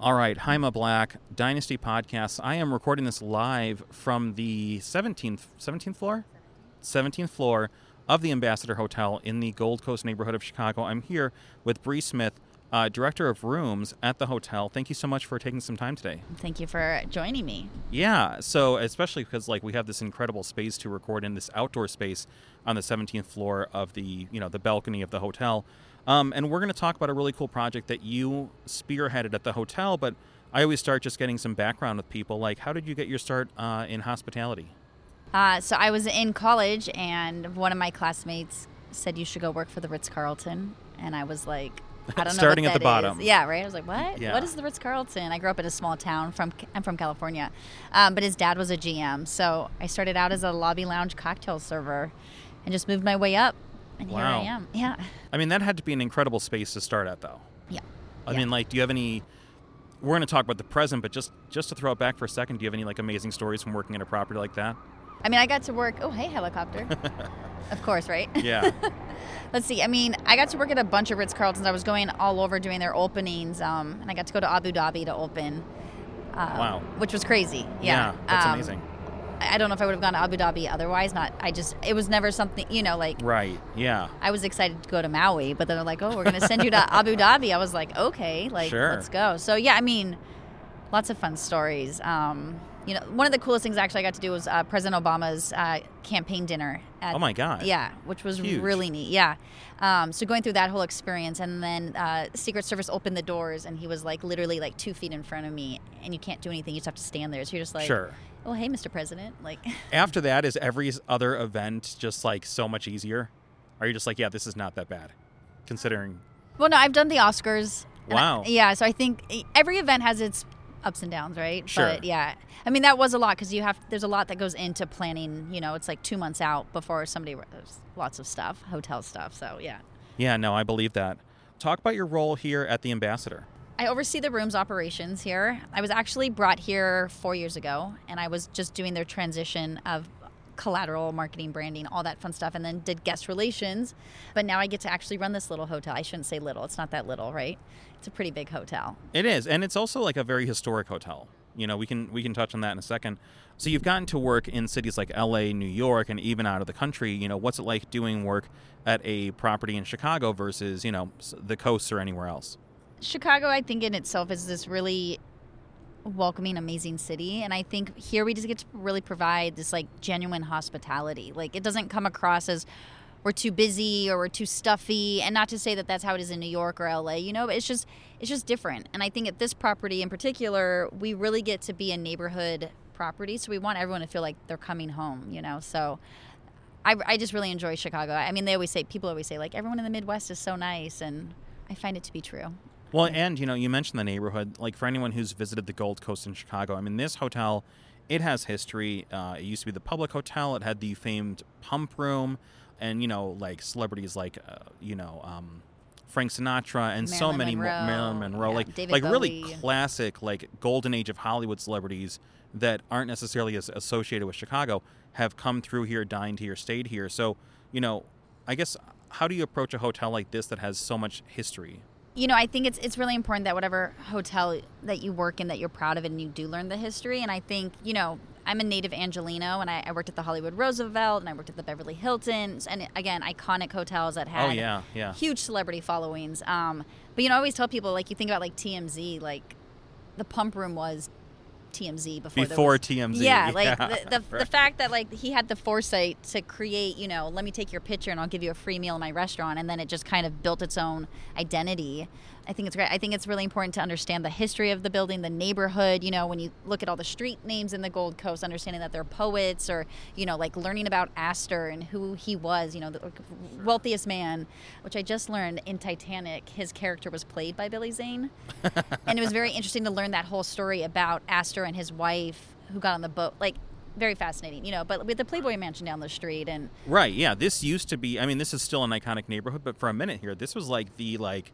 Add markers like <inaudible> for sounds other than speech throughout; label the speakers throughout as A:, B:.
A: All right, Jaime Black, Dynasty Podcasts. I am recording this live from the 17th, 17th floor? 17th floor of the Ambassador Hotel in the Gold Coast neighborhood of Chicago. I'm here with Bre Smith, uh, Director of Rooms at the hotel. Thank you so much for taking some time today.
B: Thank you for joining me.
A: Yeah, so especially because like we have this incredible space to record in this outdoor space on the 17th floor of the you know the balcony of the hotel, um, and we're going to talk about a really cool project that you spearheaded at the hotel. But I always start just getting some background with people, like how did you get your start uh, in hospitality?
B: Uh, so I was in college, and one of my classmates said you should go work for the Ritz Carlton, and I was like, I don't know.
A: Starting at the
B: that is.
A: bottom.
B: Yeah, right. I was like, what?
A: Yeah.
B: What is the Ritz Carlton? I grew up in a small town. From I'm from California, um, but his dad was a GM, so I started out as a lobby lounge cocktail server, and just moved my way up, and here
A: Wow.
B: I am. Yeah,
A: I mean, that had to be an incredible space to start at, though.
B: yeah.
A: I
B: Yeah.
A: mean, like, do you have any? We're going to talk about the present, but just just to throw it back for a second, do you have any like amazing stories from working at a property like that?
B: I mean, I got to work. Oh, hey, helicopter. <laughs> of course, right?
A: Yeah. <laughs>
B: Let's see. I mean, I got to work at a bunch of Ritz Carltons. I was going all over doing their openings, um, and I got to go to Abu Dhabi to open. Uh,
A: Wow.
B: Which was crazy. Yeah.
A: that's
B: Um,
A: amazing.
B: I don't know if I would have gone to Abu Dhabi otherwise. Not. I just. It was never something. You know, like
A: Right. Yeah.
B: I was excited to go to Maui, but then they're like, "Oh, we're going to send you to <laughs> Abu Dhabi." I was like, "Okay, like
A: Sure.
B: let's go." So yeah, I mean, lots of fun stories. Um, you know, one of the coolest things actually I got to do was uh, President Obama's uh, campaign dinner. At,
A: Oh my God.
B: Yeah, which was
A: Huge.
B: really neat. Yeah. Um, so going through that whole experience, and then uh, Secret Service opened the doors, and he was like literally like two feet in front of me, and you can't do anything; you just have to stand there. So you're just like,
A: Sure.
B: "Oh, hey, Mr. President!" Like, <laughs>
A: After that, is every other event just like so much easier? Are you just like, yeah, this is not that bad, considering?
B: well, no, I've done the Oscars. and I-
A: Wow.
B: yeah, so I think every event has its ups and downs, right?
A: Sure.
B: But yeah, I mean that was a lot because you have there's a lot that goes into planning. You know, it's like two months out before somebody. There's lots of stuff, hotel stuff. So yeah.
A: Yeah, no, I believe that. Talk about your role here at the Ambassador.
B: I oversee the rooms operations here. I was actually brought here four years ago, and I was just doing their transition of collateral marketing, branding, all that fun stuff, and then did guest relations. But now I get to actually run this little hotel. I shouldn't say little; it's not that little, right? It's a pretty big hotel.
A: It is, and it's also like a very historic hotel. You know, we can we can touch on that in a second. So you've gotten to work in cities like L.A., New York, and even out of the country. You know, what's it like doing work at a property in Chicago versus you know the coast or anywhere else?
B: Chicago, I think in itself is this really welcoming, amazing city, and I think here we just get to really provide this like genuine hospitality. Like it doesn't come across as we're too busy or we're too stuffy, and not to say that that's how it is in New York or LA, you know, but it's just it's just different. And I think at this property in particular, we really get to be a neighborhood property, so we want everyone to feel like they're coming home, you know. So. I, I just really enjoy Chicago. I mean, they always say, people always say, like, everyone in the Midwest is so nice, and I find it to be true.
A: Well, and you know, you mentioned the neighborhood. Like for anyone who's visited the Gold Coast in Chicago, I mean, this hotel, it has history. Uh, it used to be the public hotel. It had the famed pump room, and you know, like celebrities like uh, you know. Um, Frank Sinatra and so many more
B: Monroe,
A: Marilyn Monroe,
B: yeah,
A: like
B: David
A: like really classic, like golden age of Hollywood celebrities that aren't necessarily as associated with Chicago have come through here, dined here, stayed here. So you know, I guess how do you approach a hotel like this that has so much history?
B: You know, I think it's it's really important that whatever hotel that you work in, that you're proud of it and you do learn the history. And I think, you know, I'm a native Angeleno, and I, I worked at the Hollywood Roosevelt, and I worked at the Beverly Hiltons, and again, iconic hotels that had
A: Oh yeah, yeah.
B: huge celebrity followings. Um, but you know, I always tell people like you think about like TMZ, like the pump room was TMZ before
A: Before
B: was-
A: TMZ.
B: Yeah, like
A: Yeah,
B: the, the, the <laughs>
A: right.
B: fact that like he had the foresight to create, you know, let me take your picture and I'll give you a free meal in my restaurant, and then it just kind of built its own identity. I think it's great. I think it's really important to understand the history of the building, the neighborhood. You know, when you look at all the street names in the Gold Coast, understanding that they're poets, or you know, like learning about Astor and who he was. You know, the wealthiest man, which I just learned in Titanic, his character was played by Billy Zane, <laughs> and it was very interesting to learn that whole story about Astor and his wife who got on the boat. Like, very fascinating, you know. But with the Playboy Mansion down the street, and
A: Right. Yeah. This used to be. I mean, this is still an iconic neighborhood, but for a minute here, this was like the like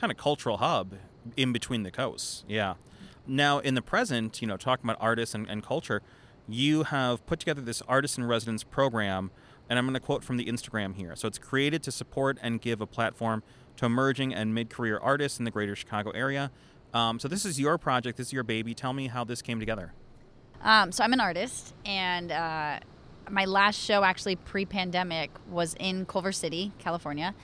A: kind of cultural hub in between the coasts. Yeah. Now, in the present, you know, talking about artists and, and culture, you have put together this artist in residence program, and I'm going to quote from the Instagram here. So it's created to support and give a platform to emerging and mid-career artists in the greater Chicago area Um, so this is your project. This is your baby. Tell me how this came together.
B: Um, so I'm an artist, and uh, my last show, actually pre-pandemic, was in Culver City, California.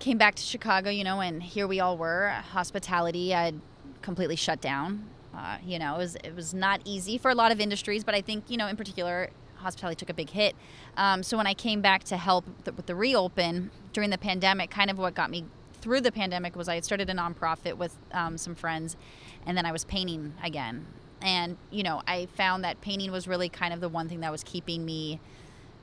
B: Came back to Chicago, you know, and here we all were. Hospitality had completely shut down. Uh, you know, it was it was not easy for a lot of industries, but I think you know, in particular, hospitality took a big hit. Um, so when I came back to help th- with the reopen during the pandemic, kind of what got me through the pandemic was I had started a nonprofit with um, some friends, and then I was painting again. And you know, I found that painting was really kind of the one thing that was keeping me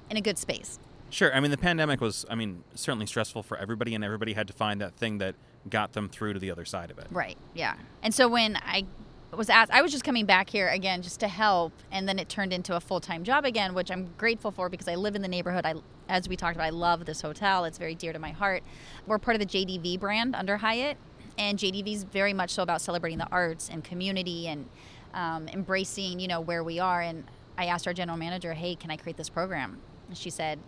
B: in a good space.
A: Sure. I mean, the pandemic was, I mean, certainly stressful for everybody, and everybody had to find that thing that got them through to the other side of it.
B: Right. Yeah. And so when I was asked, I was just coming back here again just to help, and then it turned into a full time job again, which I'm grateful for because I live in the neighborhood. I, as we talked about, I love this hotel. It's very dear to my heart. We're part of the JDV brand under Hyatt, and JDV is very much so about celebrating the arts and community and um, embracing, you know, where we are. And I asked our general manager, "Hey, can I create this program?" And she said,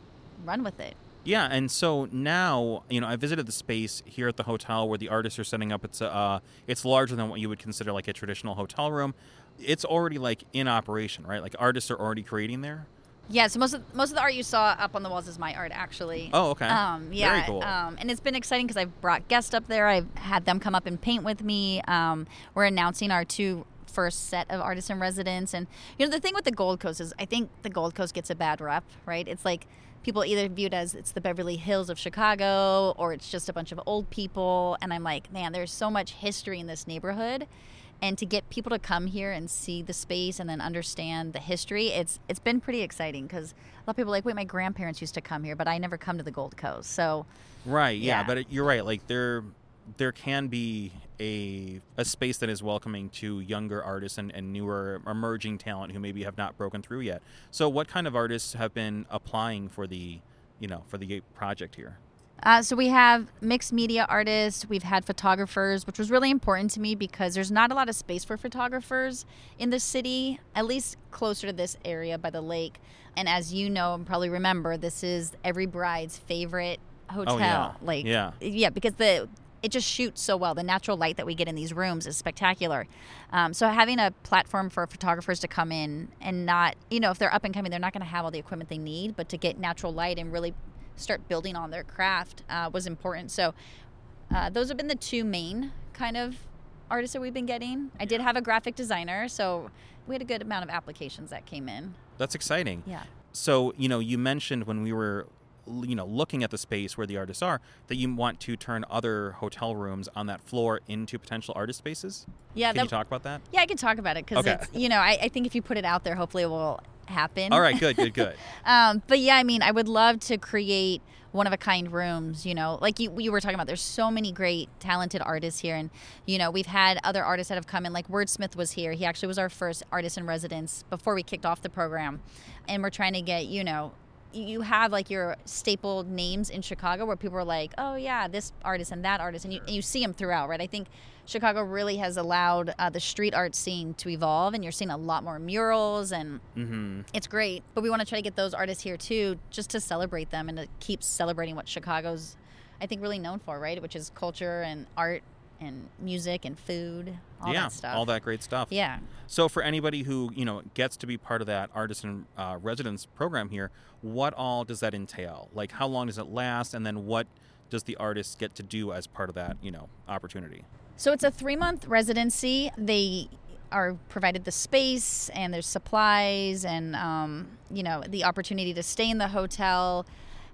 B: "Run with it."
A: Yeah, and so now you know I visited the space here at the hotel where the artists are setting up. It's uh, it's larger than what you would consider like a traditional hotel room. It's already like in operation, right? Like artists are already creating there.
B: Yeah, so most of most of the art you saw up on the walls is my art, actually.
A: Oh, okay.
B: Um, yeah,
A: Very cool.
B: um, and it's been exciting because I've brought guests up there. I've had them come up and paint with me. Um, we're announcing our two first set of artists in residence, and you know the thing with the Gold Coast is I think the Gold Coast gets a bad rep, right? It's like people either view it as it's the Beverly Hills of Chicago or it's just a bunch of old people, and I'm like, man, there's so much history in this neighborhood and to get people to come here and see the space and then understand the history it's it's been pretty exciting because a lot of people are like wait my grandparents used to come here but i never come to the gold coast so
A: Right. Yeah,
B: Yeah.
A: but it, you're right. Like there, there can be a a space that is welcoming to younger artists and, and newer emerging talent who maybe have not broken through yet. So, what kind of artists have been applying for the, you know, for the project here?
B: uh, so we have mixed media artists we've had photographers which was really important to me because there's not a lot of space for photographers in the city at least closer to this area by the lake and as you know and probably remember this is every bride's favorite hotel
A: Oh, yeah.
B: like
A: Yeah.
B: yeah because the it just shoots so well. The natural light that we get in these rooms is spectacular. Um, so having a platform for photographers to come in and not you know if they're up and coming they're not going to have all the equipment they need but to get natural light and really start building on their craft uh, was important. So uh, those have been the two main kind of artists that we've been getting. I did have a graphic designer so we had a good amount of applications that came in.
A: That's exciting.
B: yeah.
A: So, you know, you mentioned when we were, you know, looking at the space where the artists are, that you want to turn other hotel rooms on that floor into potential artist spaces.
B: yeah
A: Can
B: that,
A: you talk about that?
B: yeah i can talk about it because
A: Okay.
B: it's you know I, I think if you put it out there hopefully it will happen
A: All right. Good. Good. Good. <laughs>
B: Um, but yeah, I mean, I would love to create one of a kind rooms. You know, like you, you were talking about. There's so many great, talented artists here, and you know, we've had other artists that have come in. Like Wordsmith was here. He actually was our first artist in residence before we kicked off the program, and we're trying to get you know. You have like your staple names in Chicago where people are like, oh yeah, this artist and that artist, and you, and you see them throughout, right? I think Chicago really has allowed uh, the street art scene to evolve, and you're seeing a lot more murals and
A: Mm-hmm.
B: it's great, but we want to try to get those artists here too, just to celebrate them and to keep celebrating what Chicago's, I think, really known for, right? Which is culture and art and music and food, all
A: yeah.
B: that stuff.
A: All that great stuff.
B: Yeah.
A: So for anybody who you know gets to be part of that artist and uh, residence program here, what all does that entail? Like how long does it last, and then what does the artist get to do as part of that you know opportunity?
B: So it's a three month residency. They are provided the space and there's supplies and um, you know the opportunity to stay in the hotel.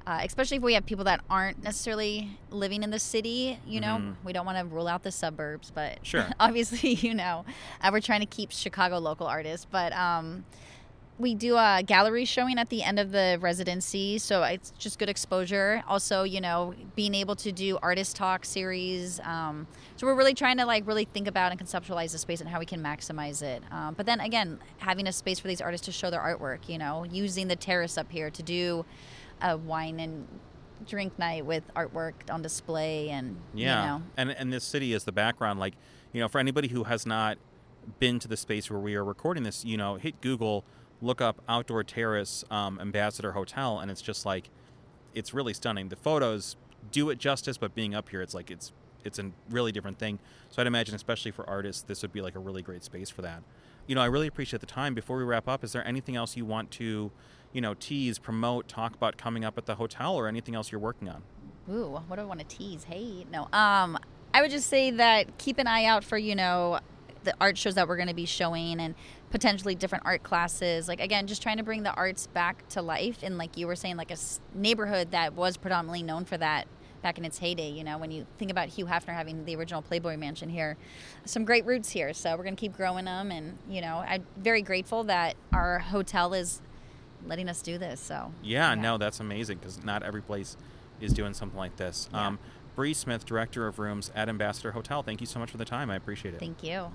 B: Uh, especially if we have people that aren't necessarily living in the city, you know,
A: Mhm.
B: we don't want to rule out the suburbs, but
A: Sure. <laughs>
B: obviously, <laughs> you know, uh, we're trying to keep Chicago local artists. But um, we do a gallery showing at the end of the residency, so it's just good exposure. Also, you know, being able to do artist talk series. Um, so we're really trying to like really think about and conceptualize the space and how we can maximize it. Um, but then again, having a space for these artists to show their artwork. You know, using the terrace up here to do a wine and drink night with artwork on display and
A: Yeah,
B: you know
A: and and this city is the background. Like you know, for anybody who has not been to the space where we are recording this, you know, hit Google, look up outdoor terrace um, Ambassador Hotel, and it's just like it's really stunning. The photos do it justice, but being up here, it's like it's it's a really different thing. So I'd imagine, especially for artists, this would be like a really great space for that. You know, I really appreciate the time. Before we wrap up, is there anything else you want to, you know, tease, promote, talk about coming up at the hotel, or anything else you're working on?
B: Ooh, what do I want to tease? Hey, no. Um, I would just say that keep an eye out for you know the art shows that we're going to be showing and potentially different art classes. Like again, just trying to bring the arts back to life in like you were saying, like a neighborhood that was predominantly known for that back in its heyday. You know, when you think about Hugh Hefner having the original Playboy Mansion here, some great roots here. So we're going to keep growing them, and you know, I'm very grateful that our hotel is letting us do this. So
A: Yeah, no, that's amazing because not every place is doing something like this.
B: Yeah.
A: Um, Bre Smith, Director of Rooms at Ambassador Hotel, thank you so much for the time. I appreciate it.
B: Thank you.